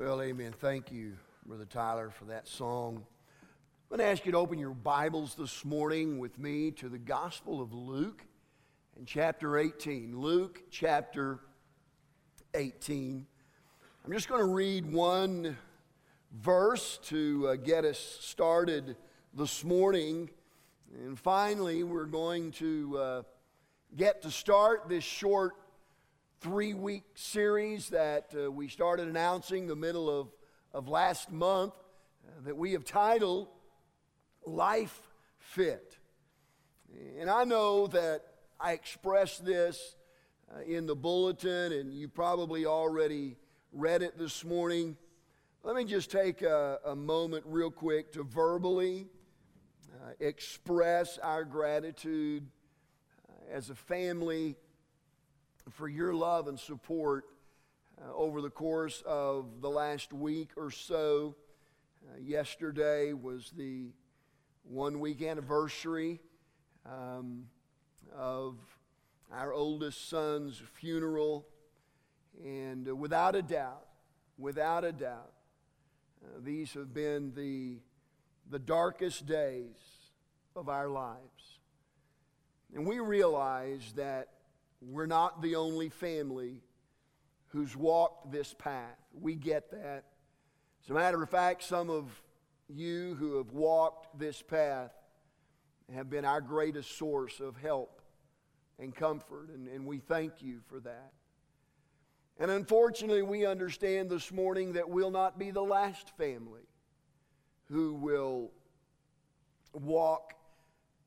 Well, amen. Thank you, Brother Tyler, for that song. I'm going to ask you to open your Bibles this morning with me to the Gospel of Luke and chapter 18. Luke chapter 18. I'm just going to read one verse to uh, get us started this morning. And finally, we're going to uh, get to start this short three week series that uh, we started announcing the middle of, of last month uh, that we have titled Life Fit. And I know that I expressed this uh, in the bulletin, and you probably already read it this morning. Let me just take a, a moment, real quick, to verbally uh, express our gratitude uh, as a family for your love and support uh, over the course of the last week or so. Uh, yesterday was the one week anniversary um, of our oldest son's funeral. And uh, without a doubt, without a doubt, uh, these have been the, the darkest days of our lives. And we realize that we're not the only family who's walked this path. We get that. As a matter of fact, some of you who have walked this path have been our greatest source of help and comfort, and, and we thank you for that. And unfortunately, we understand this morning that we'll not be the last family who will walk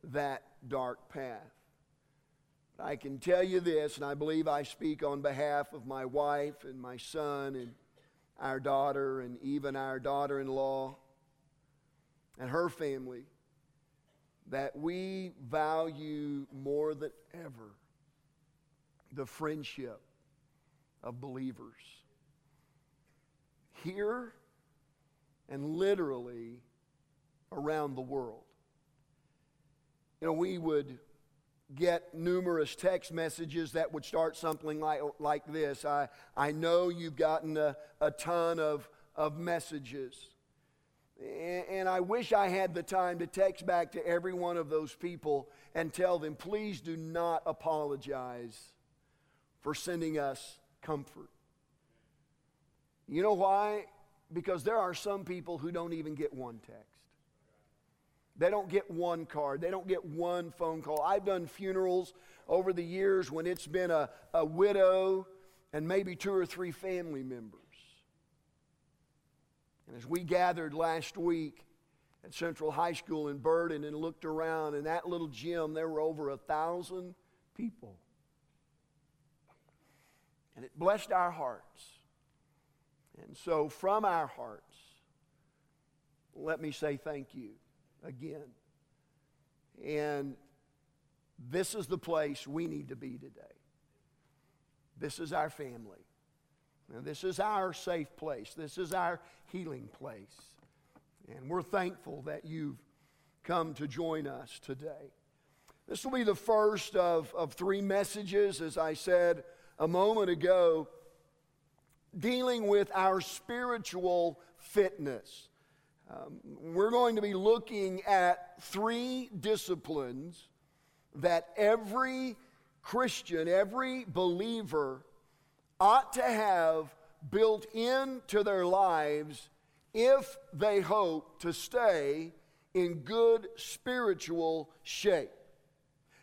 that dark path. I can tell you this, and I believe I speak on behalf of my wife and my son and our daughter and even our daughter in law and her family, that we value more than ever the friendship of believers. Here and literally around the world. You know, we would get numerous text messages that would start something like, like this I, I know you've gotten a, a ton of, of messages. And, and I wish I had the time to text back to every one of those people and tell them, please do not apologize for sending us comfort. You know why? Because there are some people who don't even get one text. They don't get one card, they don't get one phone call. I've done funerals over the years when it's been a, a widow and maybe two or three family members. And as we gathered last week at Central High School in Burden and looked around, in that little gym, there were over a thousand people. And it blessed our hearts. And so, from our hearts, let me say thank you again. And this is the place we need to be today. This is our family. Now, this is our safe place. This is our healing place. And we're thankful that you've come to join us today. This will be the first of, of three messages, as I said a moment ago, dealing with our spiritual fitness. Um, we're going to be looking at three disciplines that every Christian, every believer ought to have built into their lives if they hope to stay in good spiritual shape.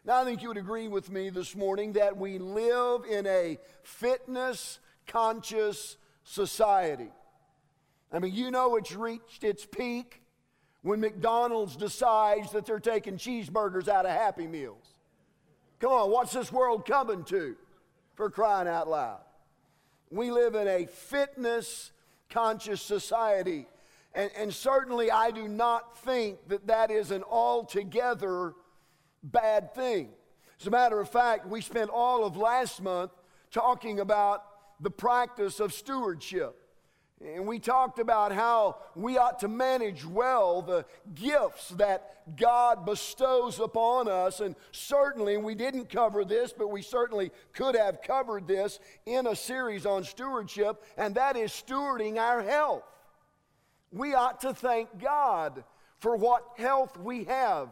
Now, I think you would agree with me this morning that we live in a fitness conscious society. I mean, you know it's reached its peak when McDonald's decides that they're taking cheeseburgers out of Happy Meals. Come on, what's this world coming to for crying out loud? We live in a fitness conscious society. And, and certainly, I do not think that that is an altogether bad thing. As a matter of fact, we spent all of last month talking about the practice of stewardship. And we talked about how we ought to manage well the gifts that God bestows upon us. And certainly, we didn't cover this, but we certainly could have covered this in a series on stewardship, and that is stewarding our health. We ought to thank God for what health we have.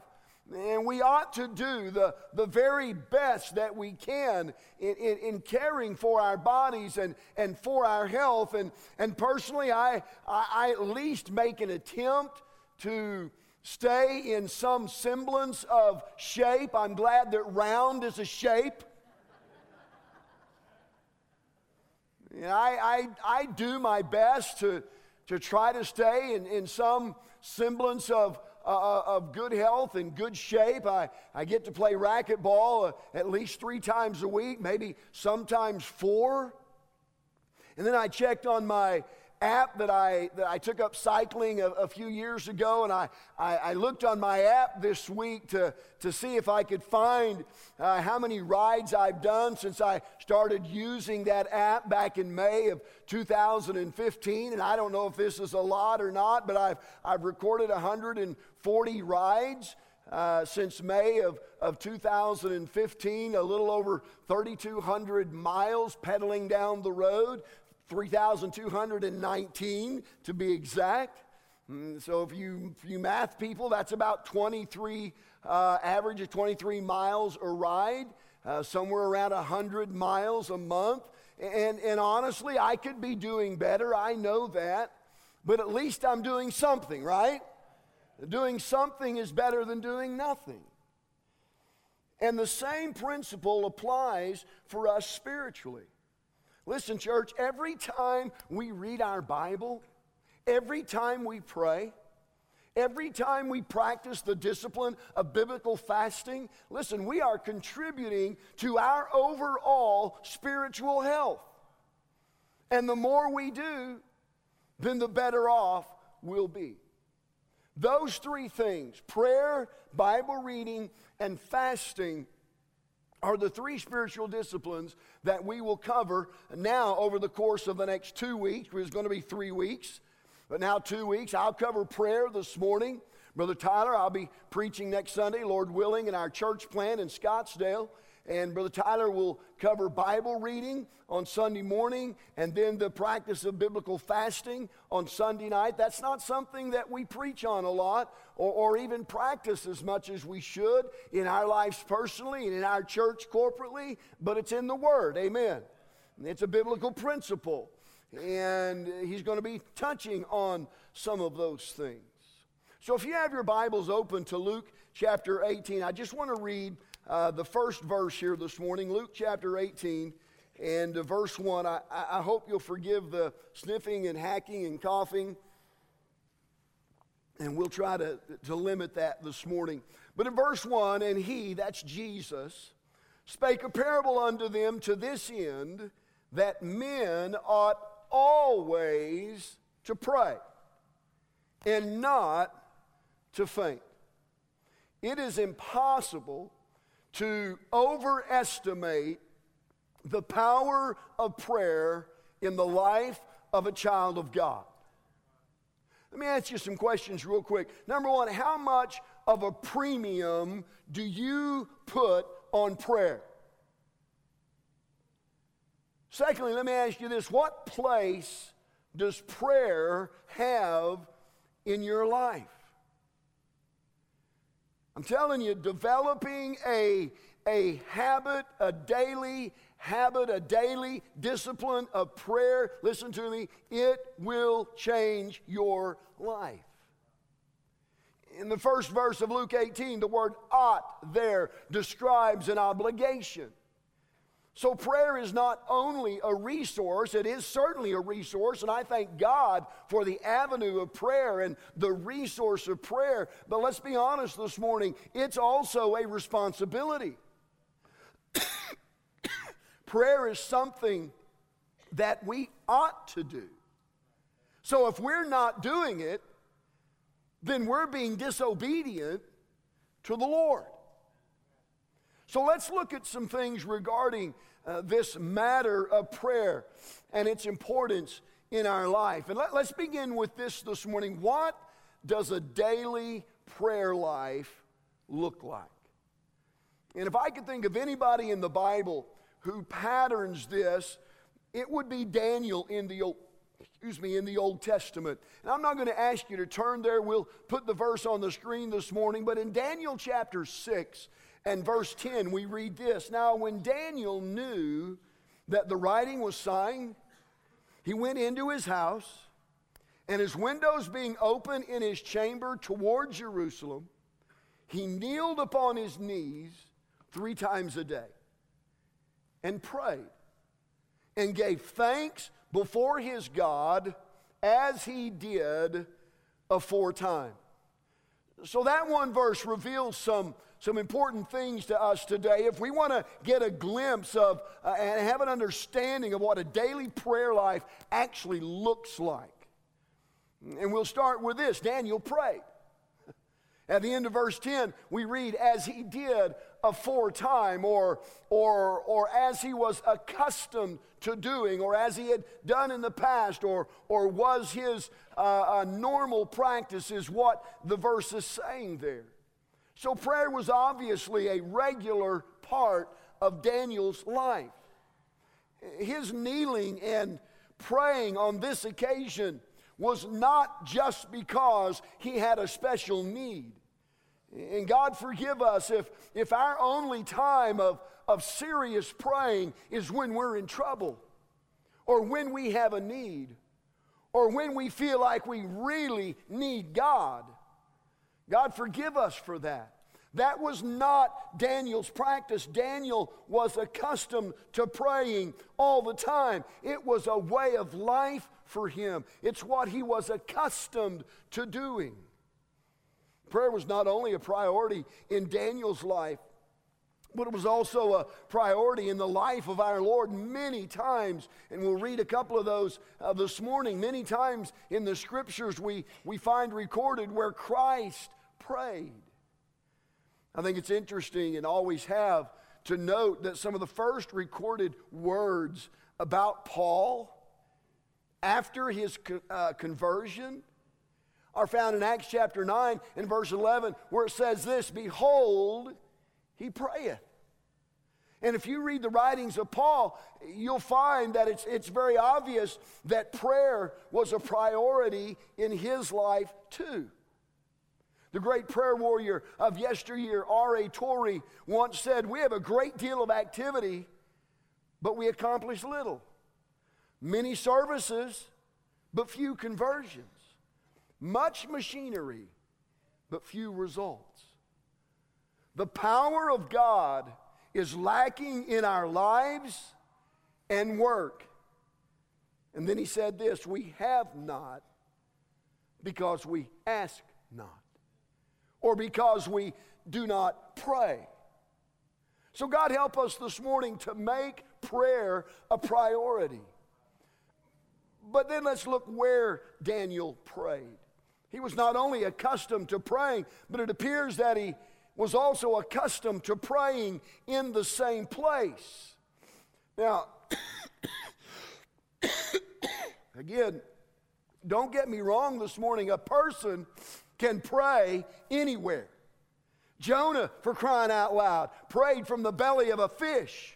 And we ought to do the, the very best that we can in, in, in, caring for our bodies and, and for our health. And, and personally, I, I, I at least make an attempt to stay in some semblance of shape. I'm glad that round is a shape. I, I, I do my best to, to try to stay in, in some semblance of, uh, uh, of good health and good shape. I, I get to play racquetball uh, at least three times a week, maybe sometimes four. And then I checked on my app that I, that I took up cycling a, a few years ago, and I, I, I, looked on my app this week to, to see if I could find uh, how many rides I've done since I started using that app back in May of 2015. And I don't know if this is a lot or not, but I've, I've recorded 140 rides. Uh, since May of, of 2015, a little over 3,200 miles pedaling down the road. 3,219 to be exact. Mm, so if you, if you math people, that's about 23, uh, average of 23 miles a ride, uh, somewhere around 100 miles a month. And, and honestly, I could be doing better. I know that. But at least I'm doing something, right? Doing something is better than doing nothing. And the same principle applies for us spiritually. Listen, church, every time we read our Bible, every time we pray, every time we practice the discipline of biblical fasting, listen, we are contributing to our overall spiritual health. And the more we do, then the better off we'll be. Those three things prayer, Bible reading, and fasting are the three spiritual disciplines that we will cover now over the course of the next two weeks. It's going to be three weeks, but now two weeks. I'll cover prayer this morning. Brother Tyler, I'll be preaching next Sunday, Lord willing, in our church plant in Scottsdale. And Brother Tyler will cover Bible reading on Sunday morning and then the practice of biblical fasting on Sunday night. That's not something that we preach on a lot or, or even practice as much as we should in our lives personally and in our church corporately, but it's in the Word. Amen. It's a biblical principle. And he's going to be touching on some of those things. So if you have your Bibles open to Luke chapter 18, I just want to read uh, the first verse here this morning, Luke chapter 18 and uh, verse 1. I, I hope you'll forgive the sniffing and hacking and coughing, and we'll try to, to limit that this morning. But in verse 1, and he, that's Jesus, spake a parable unto them to this end that men ought always to pray and not to faint. It is impossible to overestimate the power of prayer in the life of a child of God. Let me ask you some questions real quick. Number one, how much of a premium do you put on prayer? Secondly, let me ask you this what place does prayer have in your life? I'm telling you, developing a, a habit, a daily habit, a daily discipline of prayer, listen to me, it will change your life. In the first verse of Luke 18, the word ought there describes an obligation. So, prayer is not only a resource, it is certainly a resource, and I thank God for the avenue of prayer and the resource of prayer. But let's be honest this morning, it's also a responsibility. prayer is something that we ought to do. So, if we're not doing it, then we're being disobedient to the Lord. So let's look at some things regarding uh, this matter of prayer and its importance in our life. And let, us begin with this this morning. What does a daily prayer life look like? And if I could think of anybody in the Bible who patterns this, it would be Daniel in the Old, excuse me, in the Old Testament. And I'm not going to ask you to turn there. We'll put the verse on the screen this morning. But in Daniel chapter 6 and verse 10, we read this Now, when Daniel knew that the writing was signed, he went into his house, and his windows being open in his chamber toward Jerusalem, he kneeled upon his knees three times a day and prayed and gave thanks before his God as he did aforetime. So that one verse reveals some, some important things to us today. If we want to get a glimpse of uh, and have an understanding of what a daily prayer life actually looks like. And we'll start with this Daniel prayed. At the end of verse 10, we read, as he did aforetime, or, or, or as he was accustomed to doing, or as he had done in the past, or, or was his uh, normal practice, is what the verse is saying there. So prayer was obviously a regular part of Daniel's life. His kneeling and praying on this occasion was not just because he had a special need. And God forgive us if, if our only time of, of serious praying is when we're in trouble, or when we have a need, or when we feel like we really need God. God forgive us for that. That was not Daniel's practice. Daniel was accustomed to praying all the time. It was a way of life for him, it's what he was accustomed to doing. Prayer was not only a priority in Daniel's life, but it was also a priority in the life of our Lord many times. And we'll read a couple of those uh, this morning. Many times in the scriptures, we, we find recorded where Christ prayed. I think it's interesting and always have to note that some of the first recorded words about Paul after his uh, conversion are found in Acts chapter 9 and verse 11, where it says this Behold, he prayeth. And if you read the writings of Paul, you'll find that it's, it's very obvious that prayer was a priority in his life too. The great prayer warrior of yesteryear, R.A. Torrey, once said, We have a great deal of activity, but we accomplish little. Many services, but few conversions. Much machinery, but few results. The power of God is lacking in our lives and work. And then he said this we have not because we ask not, or because we do not pray. So, God, help us this morning to make prayer a priority. But then let's look where Daniel prayed. He was not only accustomed to praying, but it appears that he was also accustomed to praying in the same place. Now, again, don't get me wrong this morning. A person can pray anywhere. Jonah, for crying out loud, prayed from the belly of a fish.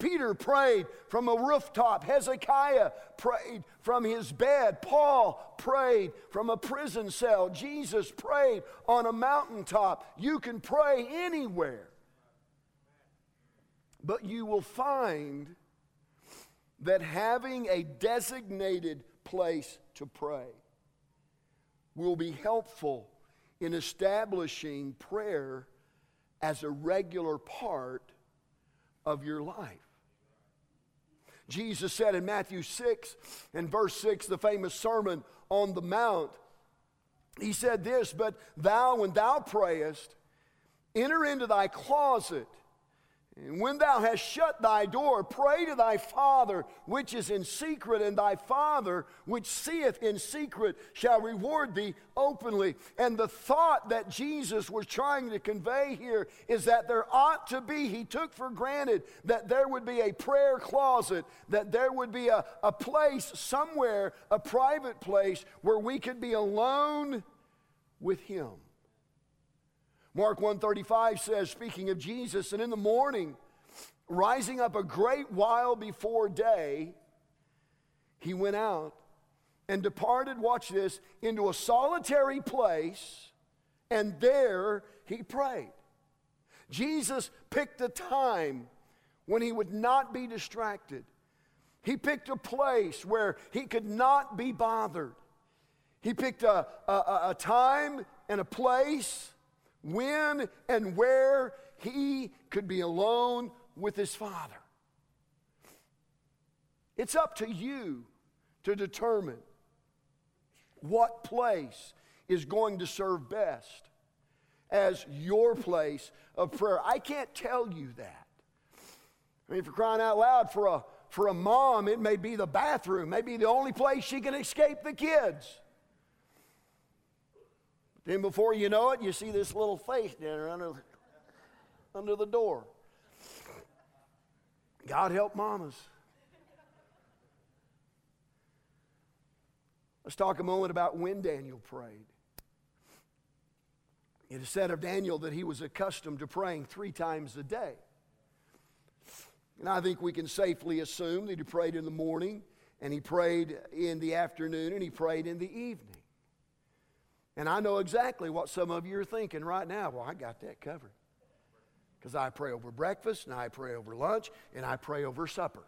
Peter prayed from a rooftop. Hezekiah prayed from his bed. Paul prayed from a prison cell. Jesus prayed on a mountaintop. You can pray anywhere. But you will find that having a designated place to pray will be helpful in establishing prayer as a regular part of your life. Jesus said in Matthew 6 and verse 6, the famous Sermon on the Mount, he said this, But thou, when thou prayest, enter into thy closet, And when thou hast shut thy door, pray to thy Father which is in secret, and thy Father which seeth in secret shall reward thee openly. And the thought that Jesus was trying to convey here is that there ought to be, he took for granted that there would be a prayer closet, that there would be a, a place somewhere, a private place, where we could be alone with him. Mark 135 says, speaking of Jesus, and in the morning, rising up a great while before day, he went out and departed, watch this, into a solitary place, and there he prayed. Jesus picked a time when he would not be distracted. He picked a place where he could not be bothered. He picked a, a, a time and a place when and where he could be alone with his Father. It's up to you to determine what place is going to serve best as your place of prayer. I can't tell you that. I mean, for crying out loud, for a, for a mom, it may be the bathroom, maybe the only place she can escape the kids. Then before you know it, you see this little face down under, under the door. God help mamas. Let's talk a moment about when Daniel prayed. It is said of Daniel that he was accustomed to praying three times a day. And I think we can safely assume that he prayed in the morning, and he prayed in the afternoon, and he prayed in the evening. And I know exactly what some of you are thinking right now. Well, I got that covered. Because I pray over breakfast, and I pray over lunch, and I pray over supper.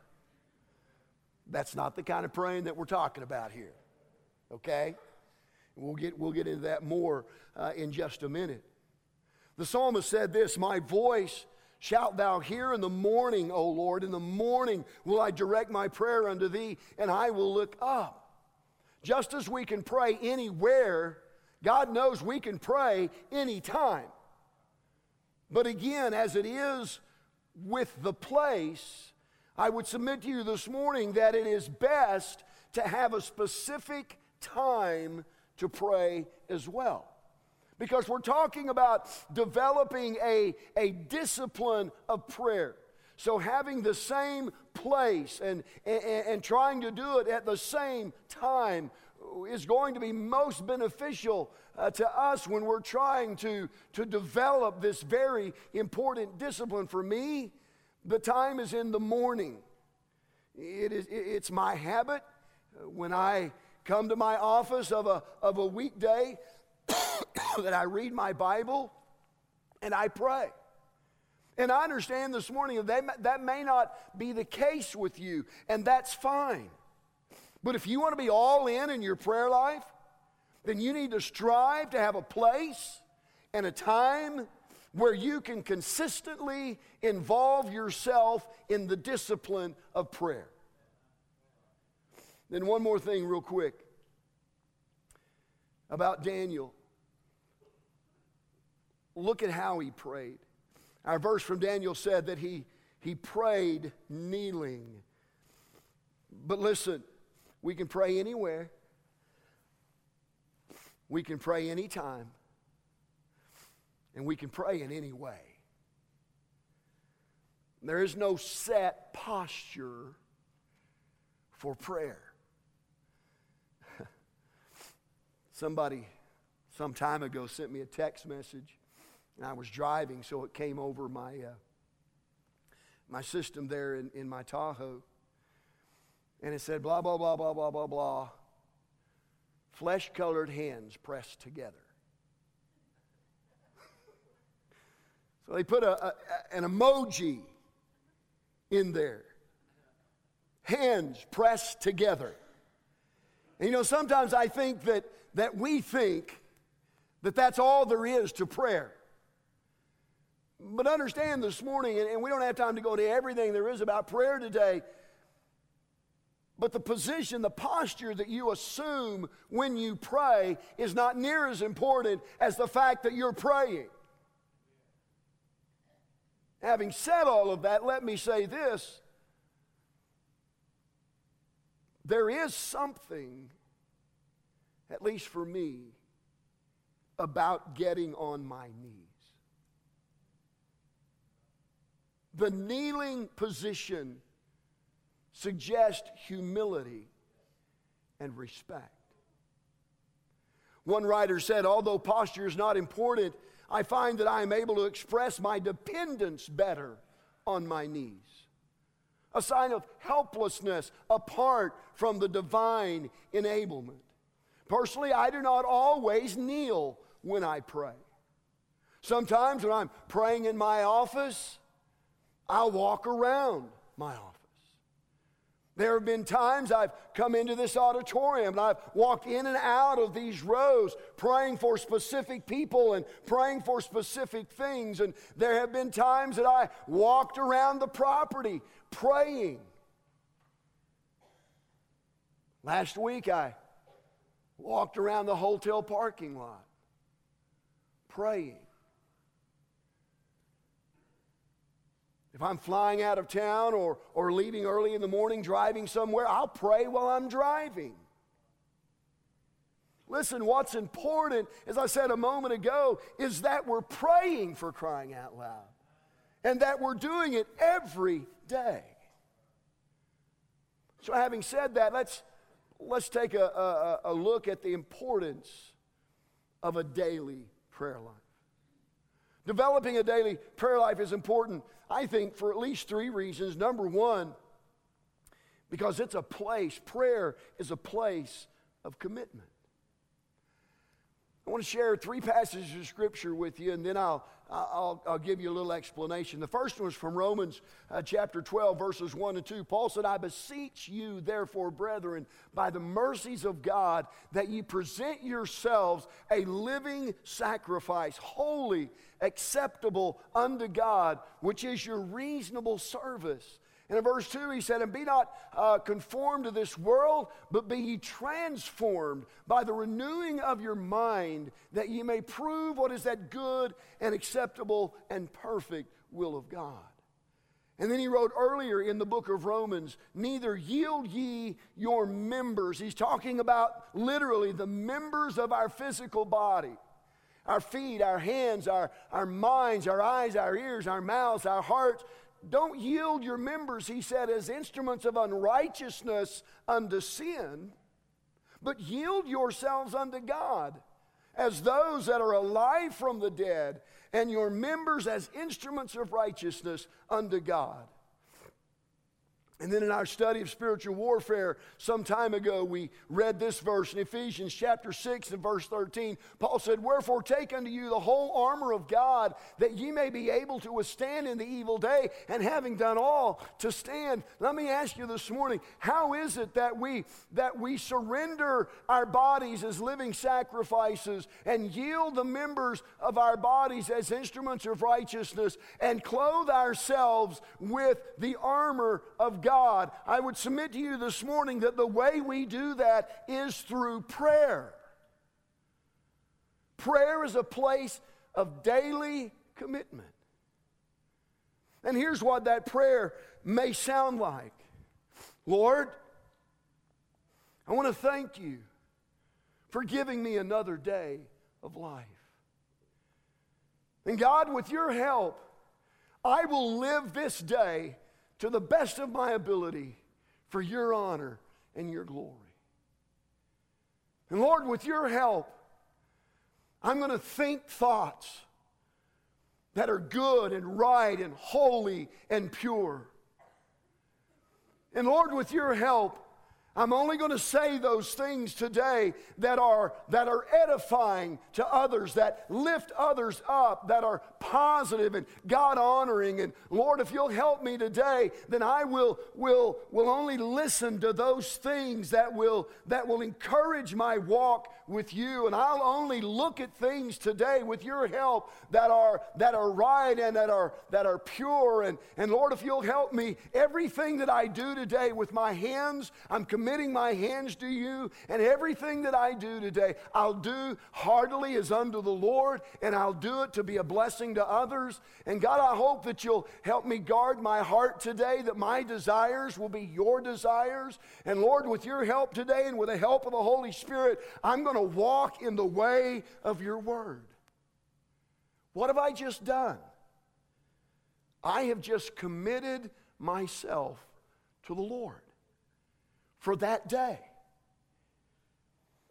That's not the kind of praying that we're talking about here. Okay? We'll get, we'll get into that more uh, in just a minute. The psalmist said this My voice shalt thou hear in the morning, O Lord. In the morning will I direct my prayer unto thee, and I will look up. Just as we can pray anywhere, God knows we can pray anytime. But again, as it is with the place, I would submit to you this morning that it is best to have a specific time to pray as well. Because we're talking about developing a, a discipline of prayer. So, having the same place and, and, and, trying to do it at the same time is going to be most beneficial uh, to us when we're trying to, to develop this very important discipline. For me, the time is in the morning. It is, it's my habit uh, when I come to my office of a, of a weekday that I read my Bible and I pray. And I understand this morning that that may not be the case with you, and that's fine. But if you want to be all in in your prayer life, then you need to strive to have a place and a time where you can consistently involve yourself in the discipline of prayer. Then, one more thing, real quick, about Daniel. Look at how he prayed. Our verse from Daniel said that he, he prayed kneeling. But listen, we can pray anywhere, we can pray anytime, and we can pray in any way. There is no set posture for prayer. Somebody some time ago sent me a text message, and I was driving, so it came over my, uh, my system there in, in my Tahoe and it said blah, blah, blah, blah, blah, blah, blah. Flesh colored hands pressed together. so they put a, a, an emoji in there. Hands pressed together. And you know, sometimes I think that, that we think that that's all there is to prayer. But understand this morning, and, and we don't have time to go to everything there is about prayer today. But the position, the posture that you assume when you pray is not near as important as the fact that you're praying. Having said all of that, let me say this. There is something, at least for me, about getting on my knees. The kneeling position suggests humility and respect. One writer said, although posture is not important, I find that I am able to express my dependence better on my knees. A sign of helplessness apart from the divine enablement. Personally, I do not always kneel when I pray. Sometimes when I'm praying in my office, I'll walk around my office. There have been times I've come into this auditorium and I've walked in and out of these rows praying for specific people and praying for specific things. And there have been times that I walked around the property praying. Last week I walked around the hotel parking lot praying. If I'm flying out of town or, or leaving early in the morning driving somewhere, I'll pray while I'm driving. Listen, what's important, as I said a moment ago, is that we're praying for crying out loud and that we're doing it every day. So, having said that, let's, let's take a, a, a look at the importance of a daily prayer life. Developing a daily prayer life is important, I think, for at least three reasons. Number one, because it's a place, prayer is a place of commitment. I want to share three passages of scripture with you, and then I'll, I'll, I'll give you a little explanation. The first one is from Romans uh, chapter 12, verses 1 and 2. Paul said, I beseech you, therefore, brethren, by the mercies of God, that ye present yourselves a living sacrifice, holy, acceptable unto God, which is your reasonable service. And in verse 2, he said, And be not uh, conformed to this world, but be ye transformed by the renewing of your mind, that ye may prove what is that good and acceptable and perfect will of God. And then he wrote earlier in the book of Romans, Neither yield ye your members. He's talking about literally the members of our physical body our feet, our hands, our, our minds, our eyes, our ears, our mouths, our hearts don't yield your members, he said, as instruments of unrighteousness unto sin, but yield yourselves unto God as those that are alive from the dead, and your members as instruments of righteousness unto God. And then in our study of spiritual warfare some time ago, we read this verse in Ephesians chapter 6 and verse 13. Paul said, Wherefore take unto you the whole armor of God, that ye may be able to withstand in the evil day, and having done all to stand. Let me ask you this morning, how is it that we that we surrender our bodies as living sacrifices and yield the members of our bodies as instruments of righteousness and clothe ourselves with the armor of God? God, I would submit to you this morning that the way we do that is through prayer. Prayer is a place of daily commitment. And here's what that prayer may sound like Lord, I want to thank you for giving me another day of life. And God, with your help, I will live this day to the best of my ability for your honor and your glory. And Lord, with your help, I'm going to think thoughts that are good and right and holy and pure. And Lord, with your help, I'm only going to say those things today that are, that are edifying to others, that lift others up, that are positive and God honoring. And Lord, if you'll help me today, then I will, will, will only listen to those things that will, that will encourage my walk with you. And I'll only look at things today with your help that are, that are right and that are, that are pure. And, and Lord, if you'll help me, everything that I do today with my hands, I'm committing my hands to you, and everything that I do today, I'll do heartily as unto the Lord, and I'll do it to be a blessing to others. And God, I hope that you'll help me guard my heart today, that my desires will be your desires. And Lord, with your help today and with the help of the Holy Spirit, I'm going to walk in the way of your word. What have I just done? I have just committed myself to the Lord for that day.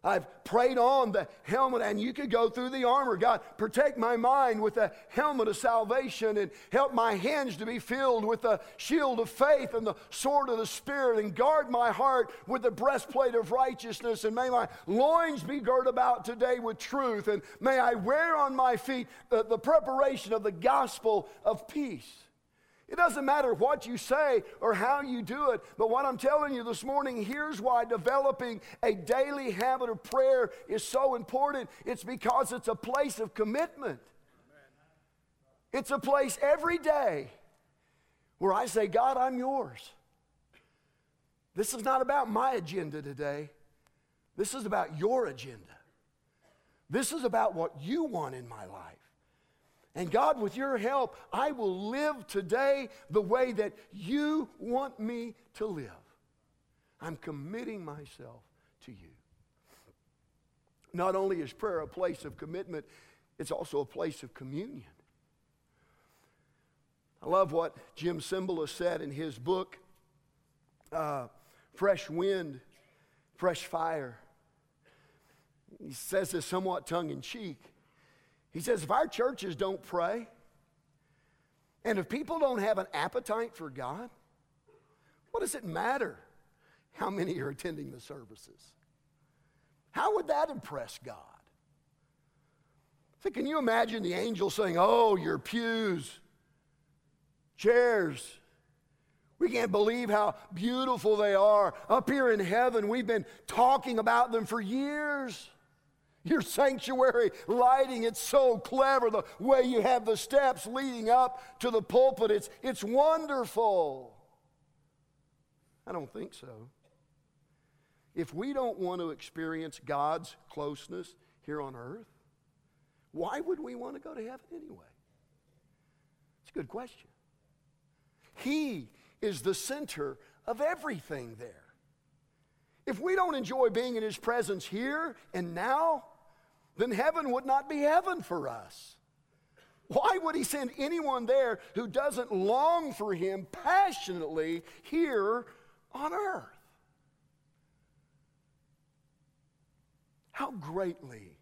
I've prayed on the helmet, and you could go through the armor. God, protect my mind with the helmet of salvation and help my hands to be filled with the shield of faith and the sword of the Spirit, and guard my heart with the breastplate of righteousness. And may my loins be girt about today with truth, and may I wear on my feet the, the preparation of the gospel of peace. It doesn't matter what you say or how you do it, but what I'm telling you this morning, here's why developing a daily habit of prayer is so important. It's because it's a place of commitment. It's a place every day where I say, God, I'm yours. This is not about my agenda today. This is about your agenda. This is about what you want in my life. And God, with your help, I will live today the way that you want me to live. I'm committing myself to you. Not only is prayer a place of commitment, it's also a place of communion. I love what Jim Cymbala said in his book, uh, Fresh Wind, Fresh Fire. He says this somewhat tongue in cheek. He says, if our churches don't pray, and if people don't have an appetite for God, what does it matter how many are attending the services? How would that impress God? So can you imagine the angel saying, Oh, your pews, chairs, we can't believe how beautiful they are. Up here in heaven, we've been talking about them for years. Your sanctuary lighting, it's so clever. The way you have the steps leading up to the pulpit, it's, it's wonderful. I don't think so. If we don't want to experience God's closeness here on earth, why would we want to go to heaven anyway? It's a good question. He is the center of everything there. If we don't enjoy being in His presence here and now, then heaven would not be heaven for us. Why would he send anyone there who doesn't long for him passionately here on earth? How greatly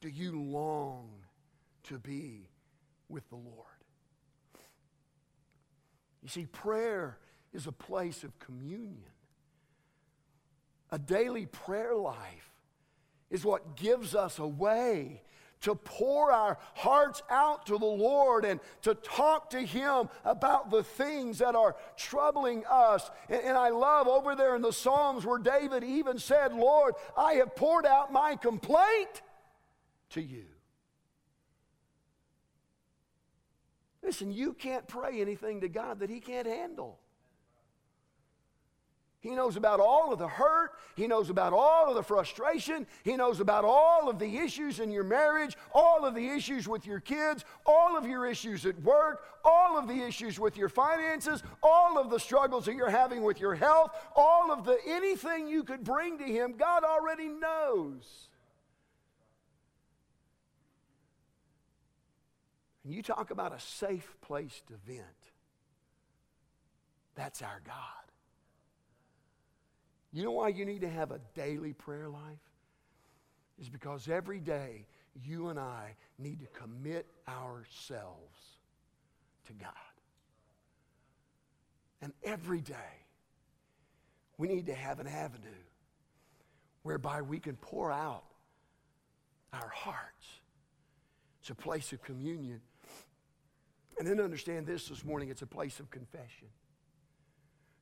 do you long to be with the Lord? You see, prayer is a place of communion, a daily prayer life is what gives us a way to pour our hearts out to the Lord and to talk to Him about the things that are troubling us. And, and, I love over there in the Psalms where David even said, Lord, I have poured out my complaint to you. Listen, you can't pray anything to God that He can't handle. He knows about all of the hurt. He knows about all of the frustration. He knows about all of the issues in your marriage, all of the issues with your kids, all of your issues at work, all of the issues with your finances, all of the struggles that you're having with your health, all of the anything you could bring to Him, God already knows. And you talk about a safe place to vent. That's our God. You know why you need to have a daily prayer life? Is because every day you and I need to commit ourselves to God. And every day we need to have an avenue whereby we can pour out our hearts. It's a place of communion. And then understand this this morning it's a place of confession.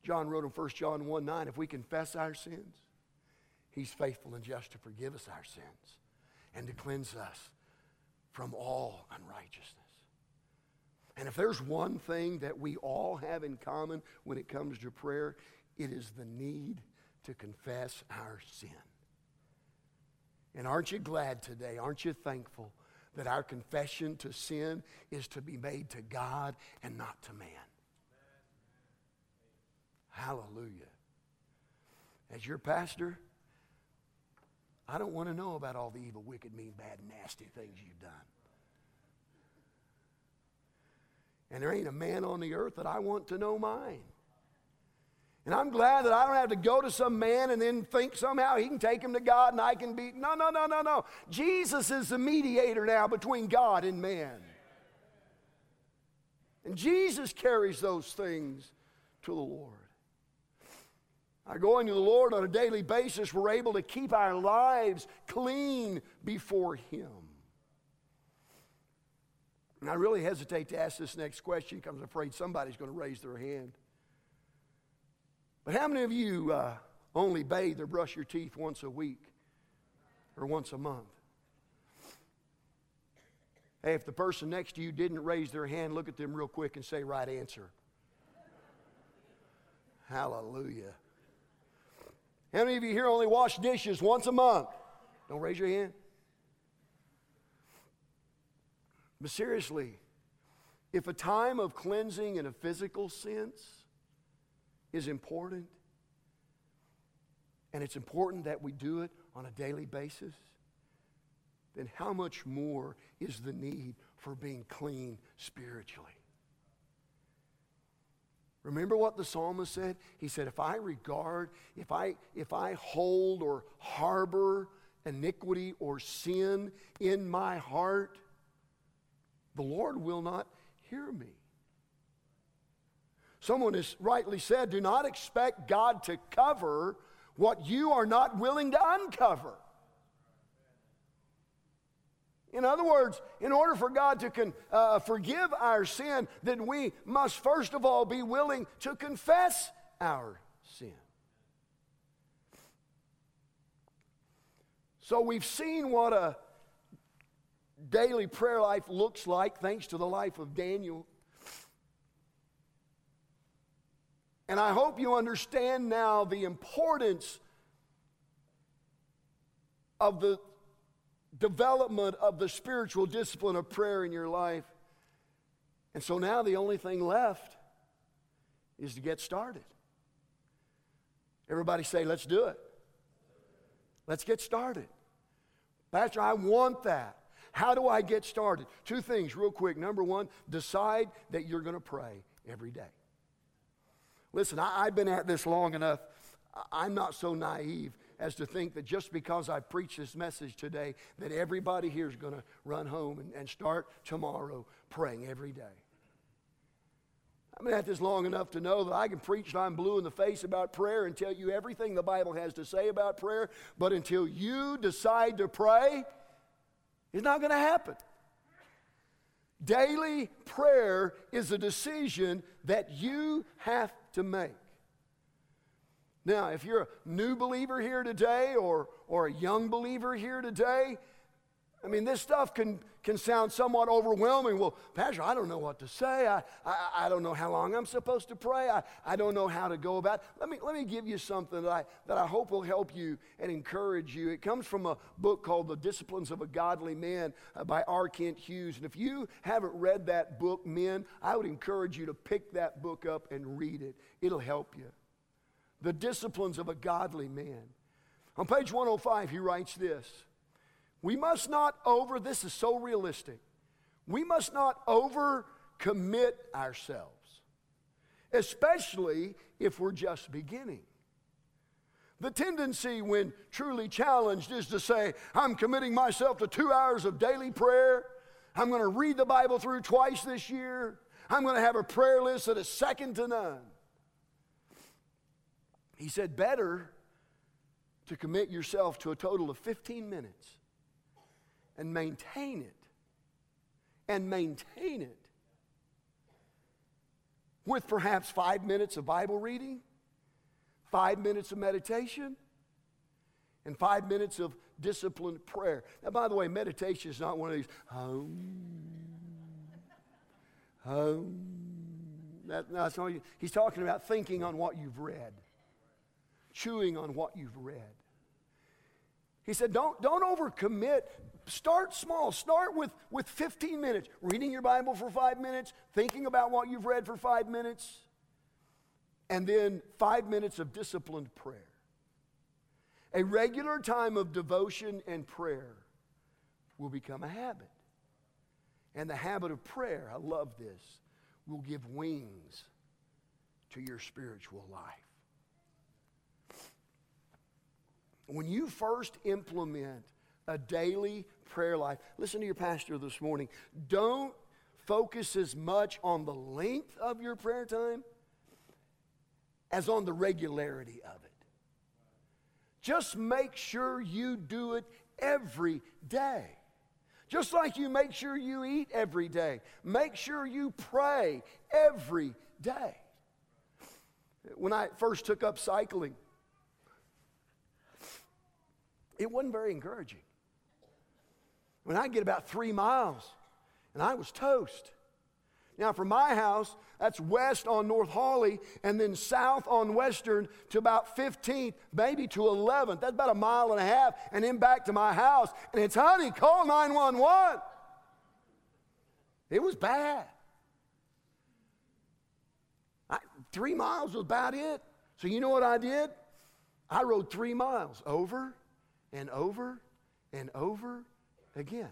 John wrote in 1 John 1 9, if we confess our sins, he's faithful and just to forgive us our sins and to cleanse us from all unrighteousness. And if there's one thing that we all have in common when it comes to prayer, it is the need to confess our sin. And aren't you glad today? Aren't you thankful that our confession to sin is to be made to God and not to man? Hallelujah. As your pastor, I don't want to know about all the evil, wicked, mean, bad, nasty things you've done. And there ain't a man on the earth that I want to know mine. And I'm glad that I don't have to go to some man and then think somehow he can take him to God and I can be. No, no, no, no, no. Jesus is the mediator now between God and man. And Jesus carries those things to the Lord. By going to the Lord on a daily basis, we're able to keep our lives clean before Him. And I really hesitate to ask this next question because I'm afraid somebody's going to raise their hand. But how many of you uh, only bathe or brush your teeth once a week or once a month? Hey, if the person next to you didn't raise their hand, look at them real quick and say, right answer. Hallelujah. How many of you here only wash dishes once a month? Don't raise your hand. But seriously, if a time of cleansing in a physical sense is important, and it's important that we do it on a daily basis, then how much more is the need for being clean spiritually? Remember what the psalmist said? He said, If I regard, if I, if I hold or harbor iniquity or sin in my heart, the Lord will not hear me. Someone has rightly said, Do not expect God to cover what you are not willing to uncover. In other words, in order for God to con, uh, forgive our sin, then we must first of all be willing to confess our sin. So we've seen what a daily prayer life looks like thanks to the life of Daniel. And I hope you understand now the importance of the development of the spiritual discipline of prayer in your life. And so now the only thing left is to get started. Everybody say, let's do it. Let's get started. Pastor, I want that. How do I get started? Two things, real quick. Number one, decide that you're going to pray every day. Listen, I, have been at this long enough. I'm not so naive as to think that just because I preach this message today, that everybody here is going to run home and, and start tomorrow praying every day. I've been at this long enough to know that I can preach till I'm blue in the face about prayer and tell you everything the Bible has to say about prayer, but until you decide to pray, it's not going to happen. Daily prayer is a decision that you have to make. Now, if you're a new believer here today or, or a young believer here today, I mean, this stuff can, can sound somewhat overwhelming. Well, Pastor, I don't know what to say. I, I, I don't know how long I'm supposed to pray. I, I don't know how to go about it. Let me, let me give you something that I, that I hope will help you and encourage you. It comes from a book called The Disciplines of a Godly Man uh, by R. Kent Hughes. And if you haven't read that book, men, I would encourage you to pick that book up and read it. It'll help you the disciplines of a godly man. On page 105, he writes this We must not over, this is so realistic, we must not over commit ourselves, especially if we're just beginning. The tendency, when truly challenged, is to say, I'm committing myself to two hours of daily prayer. I'm going to read the Bible through twice this year. I'm going to have a prayer list that is second to none. He said, better to commit yourself to a total of 15 minutes and maintain it. And maintain it. With perhaps five minutes of Bible reading, five minutes of meditation, and five minutes of disciplined prayer. Now, by the way, meditation is not one of these, home, home. That, no, that's not, he's talking about thinking on what you've read chewing on what you've read. He said, don't, don't overcommit. Start small. Start with, with 15 minutes. Reading your Bible for five minutes, thinking about what you've read for five minutes, and then five minutes of disciplined prayer. A regular time of devotion and prayer will become a habit. And the habit of prayer, I love this, will give wings to your spiritual life. When you first implement a daily prayer life, listen to your pastor this morning. Don't focus as much on the length of your prayer time as on the regularity of it. Just make sure you do it every day. Just like you make sure you eat every day, make sure you pray every day. When I first took up cycling, it wasn't very encouraging. When I get about three miles, and I was toast. Now, from my house, that's west on North Hawley, and then south on Western to about 15th, maybe to 11th. That's about a mile and a half, and then back to my house. And it's, honey, call 911. It was bad. I, three miles was about it. So, you know what I did? I rode three miles over and over and over again.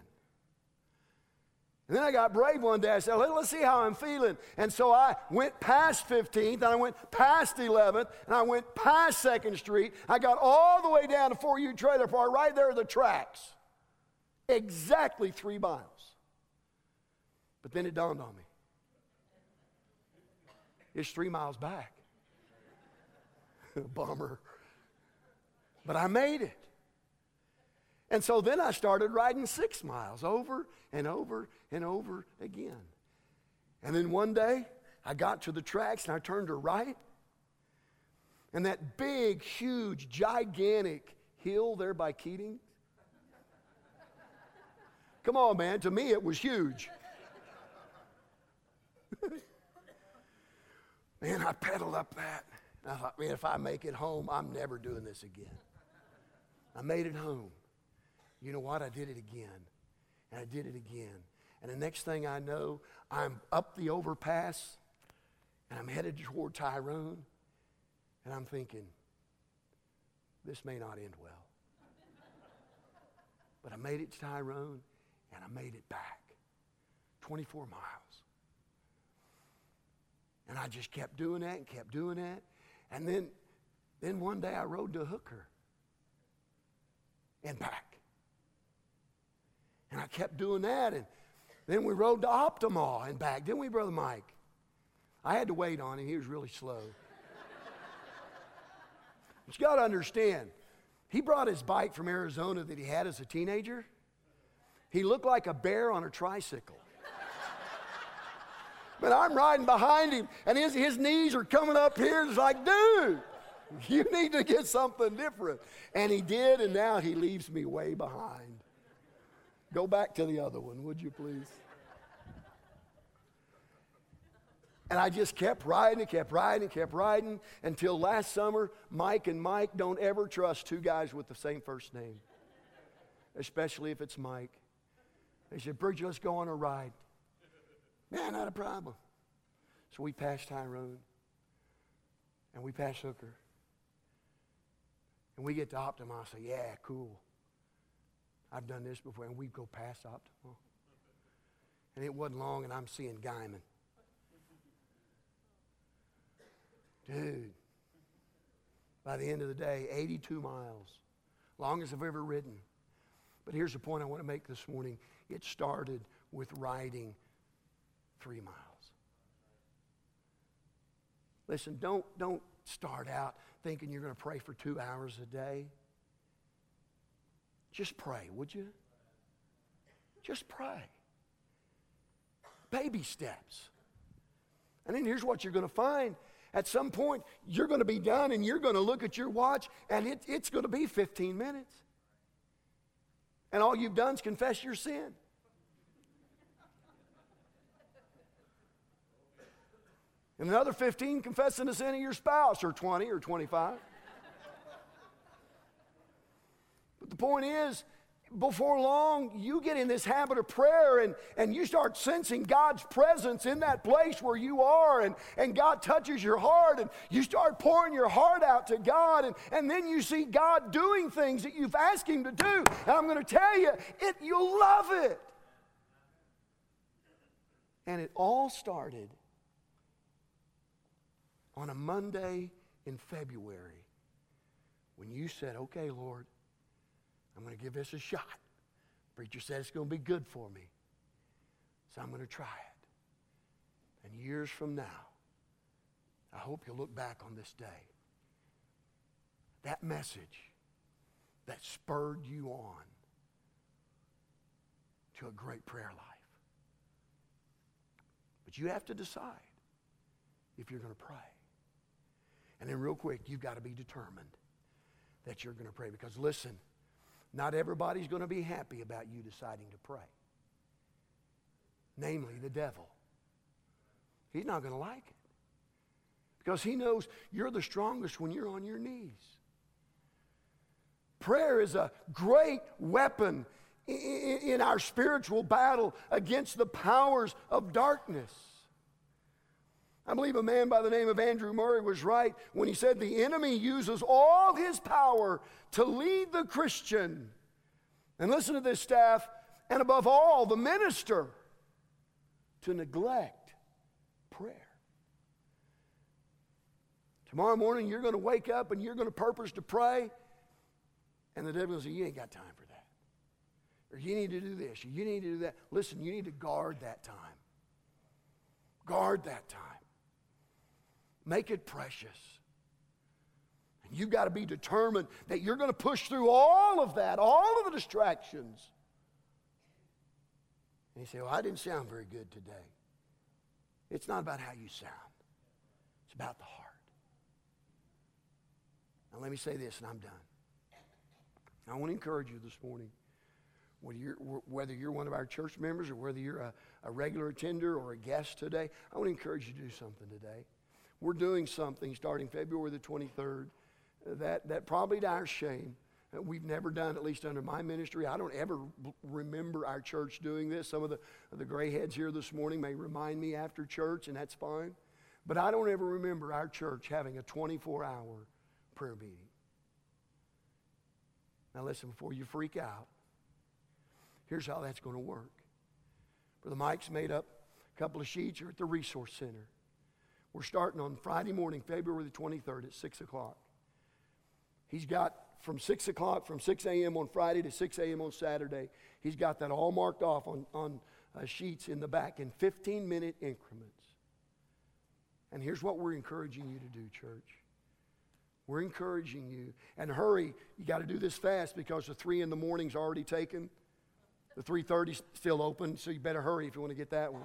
And then I got brave one day. I said, let's see how I'm feeling. And so I went past 15th, and I went past 11th, and I went past 2nd Street. I got all the way down to 4U Trailer Park, right there are the tracks. Exactly three miles. But then it dawned on me it's three miles back. Bummer. But I made it. And so then I started riding six miles over and over and over again. And then one day I got to the tracks and I turned to right. And that big, huge, gigantic hill there by Keating. Come on, man. To me, it was huge. man, I pedaled up that. And I thought, man, if I make it home, I'm never doing this again. I made it home. You know what? I did it again. And I did it again. And the next thing I know, I'm up the overpass and I'm headed toward Tyrone. And I'm thinking, this may not end well. But I made it to Tyrone and I made it back 24 miles. And I just kept doing that and kept doing that. And then, then one day I rode to Hooker and back. And I kept doing that. And then we rode to Optima and back, didn't we, Brother Mike? I had to wait on him. He was really slow. but you got to understand, he brought his bike from Arizona that he had as a teenager. He looked like a bear on a tricycle. but I'm riding behind him, and his, his knees are coming up here. It's like, dude, you need to get something different. And he did, and now he leaves me way behind. Go back to the other one, would you please? And I just kept riding and kept riding and kept riding until last summer, Mike and Mike don't ever trust two guys with the same first name, especially if it's Mike. They said, Bridget, let's go on a ride. Man, not a problem. So we passed Tyrone and we passed Hooker. And we get to Optima. I say, yeah, cool. I've done this before, and we'd go past Optima. And it wasn't long, and I'm seeing Guymon. Dude, by the end of the day, 82 miles, longest I've ever ridden. But here's the point I want to make this morning it started with riding three miles. Listen, don't, don't start out thinking you're going to pray for two hours a day. Just pray, would you? Just pray. Baby steps. And then here's what you're going to find. At some point, you're going to be done and you're going to look at your watch and it, it's going to be 15 minutes. And all you've done is confess your sin. And another 15 confessing the sin of your spouse, or 20 or 25. Point is, before long, you get in this habit of prayer and, and you start sensing God's presence in that place where you are, and, and God touches your heart, and you start pouring your heart out to God, and, and then you see God doing things that you've asked Him to do. And I'm going to tell you, it, you'll love it. And it all started on a Monday in February when you said, Okay, Lord, I'm going to give this a shot. Preacher said it's going to be good for me. So I'm going to try it. And years from now, I hope you'll look back on this day. That message that spurred you on to a great prayer life. But you have to decide if you're going to pray. And then, real quick, you've got to be determined that you're going to pray. Because listen, not everybody's going to be happy about you deciding to pray. Namely, the devil. He's not going to like it. Because he knows you're the strongest when you're on your knees. Prayer is a great weapon in our spiritual battle against the powers of darkness. I believe a man by the name of Andrew Murray was right when he said the enemy uses all his power to lead the Christian. And listen to this, staff, and above all, the minister to neglect prayer. Tomorrow morning, you're going to wake up and you're going to purpose to pray, and the devil will say, You ain't got time for that. Or you need to do this, or you need to do that. Listen, you need to guard that time. Guard that time. Make it precious. And you've got to be determined that you're going to push through all of that, all of the distractions. And you say, Well, I didn't sound very good today. It's not about how you sound, it's about the heart. Now, let me say this, and I'm done. I want to encourage you this morning whether you're, whether you're one of our church members or whether you're a, a regular attender or a guest today, I want to encourage you to do something today. We're doing something starting February the 23rd that, that probably to our shame, uh, we've never done, at least under my ministry. I don't ever remember our church doing this. Some of the, the gray heads here this morning may remind me after church, and that's fine. But I don't ever remember our church having a 24 hour prayer meeting. Now, listen, before you freak out, here's how that's going to work. For the mics made up, a couple of sheets are at the Resource Center. We're starting on Friday morning, February the 23rd at 6 o'clock. He's got from 6 o'clock, from 6 a.m. on Friday to 6 a.m. on Saturday, he's got that all marked off on, on uh, sheets in the back in 15 minute increments. And here's what we're encouraging you to do, church. We're encouraging you. And hurry, you got to do this fast because the 3 in the morning's already taken. The 3.30's still open, so you better hurry if you want to get that one.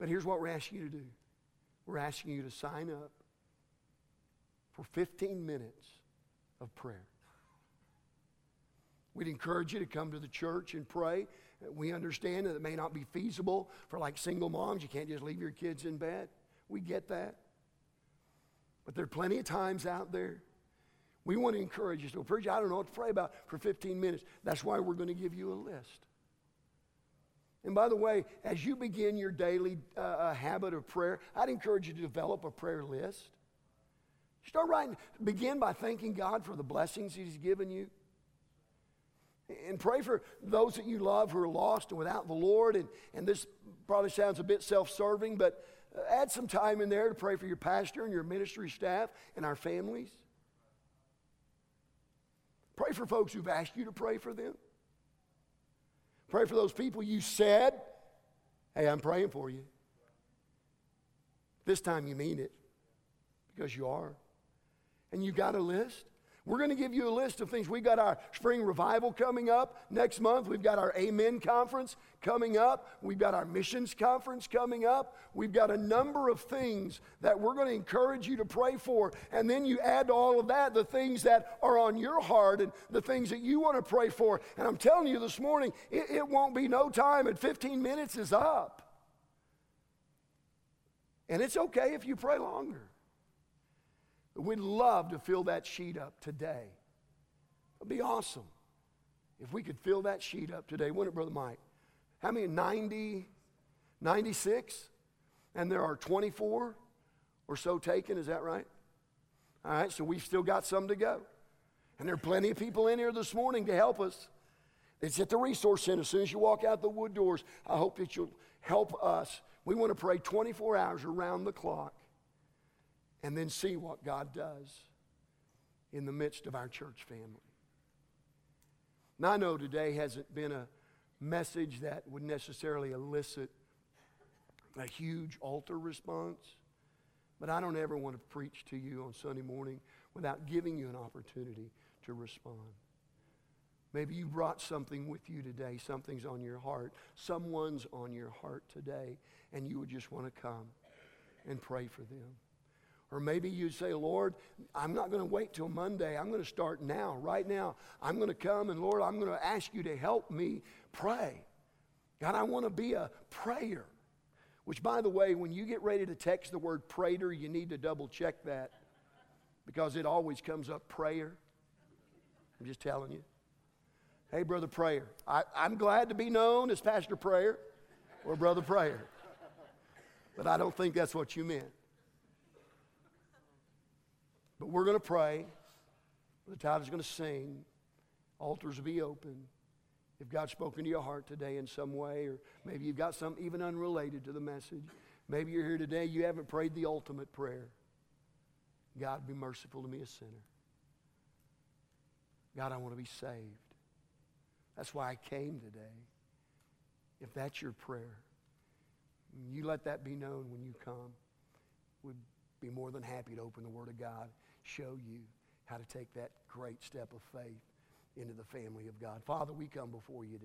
But here's what we're asking you to do. We're asking you to sign up for 15 minutes of prayer. We'd encourage you to come to the church and pray. We understand that it may not be feasible for like single moms. You can't just leave your kids in bed. We get that. But there are plenty of times out there. We want to encourage you. So, preacher, I don't know what to pray about for 15 minutes. That's why we're going to give you a list. And by the way, as you begin your daily uh, uh habit of prayer, I'd encourage you to develop a prayer list. Start writing. Begin by thanking God for the blessings He's given you. And pray for those that you love who are lost and without the Lord. And, and this probably sounds a bit self serving, but uh, add some time in there to pray for your pastor and your ministry staff and our families. Pray for folks who've asked you to pray for them. Pray for those people you said, Hey, I'm praying for you. This time you mean it because you are and you got a list? We're going to give you a list of things. We've got our spring revival coming up next month. We've got our Amen conference coming up. We've got our missions conference coming up. We've got a number of things that we're going to encourage you to pray for. And then you add to all of that the things that are on your heart and the things that you want to pray for. And I'm telling you this morning, it, it won't be no time, and 15 minutes is up. And it's okay if you pray longer. We'd love to fill that sheet up today It'd be awesome if we could fill that sheet up today, wouldn't it, Brother Mike? How many? 90, 96? And there are 24 or so taken, is that right? All right, so we've still got some to go. And there are plenty of people in here this morning to help us. It's at the Resource Center. As soon as you walk out the wood doors, I hope that you'll help us. We want to pray 24 hours around the clock and then see what God does in the midst of our church family. Now, I know today hasn't been a message that would necessarily elicit a huge altar response, but I don't ever want to preach to you on Sunday morning without giving you an opportunity to respond. Maybe you brought something with you today, something's on your heart, someone's on your heart today, and you would just want to come and pray for them. Or maybe you say, Lord, I'm not going to wait till Monday. I'm going to start now, right now. I'm going to come and Lord, I'm going to ask you to help me pray. God, I want to be a prayer. Which, by the way, when you get ready to text the word prayer, you need to double check that because it always comes up prayer. I'm just telling you. Hey, Brother Prayer. I, am glad to be known as Pastor Prayer or Brother Prayer. But I don't think that's what you meant. But we're going to pray. The Tyler's going to sing. Altars will be open. If God's spoken to your heart today in some way, or maybe you've got something even unrelated to the message, maybe you're here today, you haven't prayed the ultimate prayer. God, be merciful to me, a sinner. God, I want to be saved. That's why I came today. If that's your prayer, you let that be known when you come. We'd be more than happy to open the Word of God show you how to take that great step of faith into the family of God. Father, we come before you.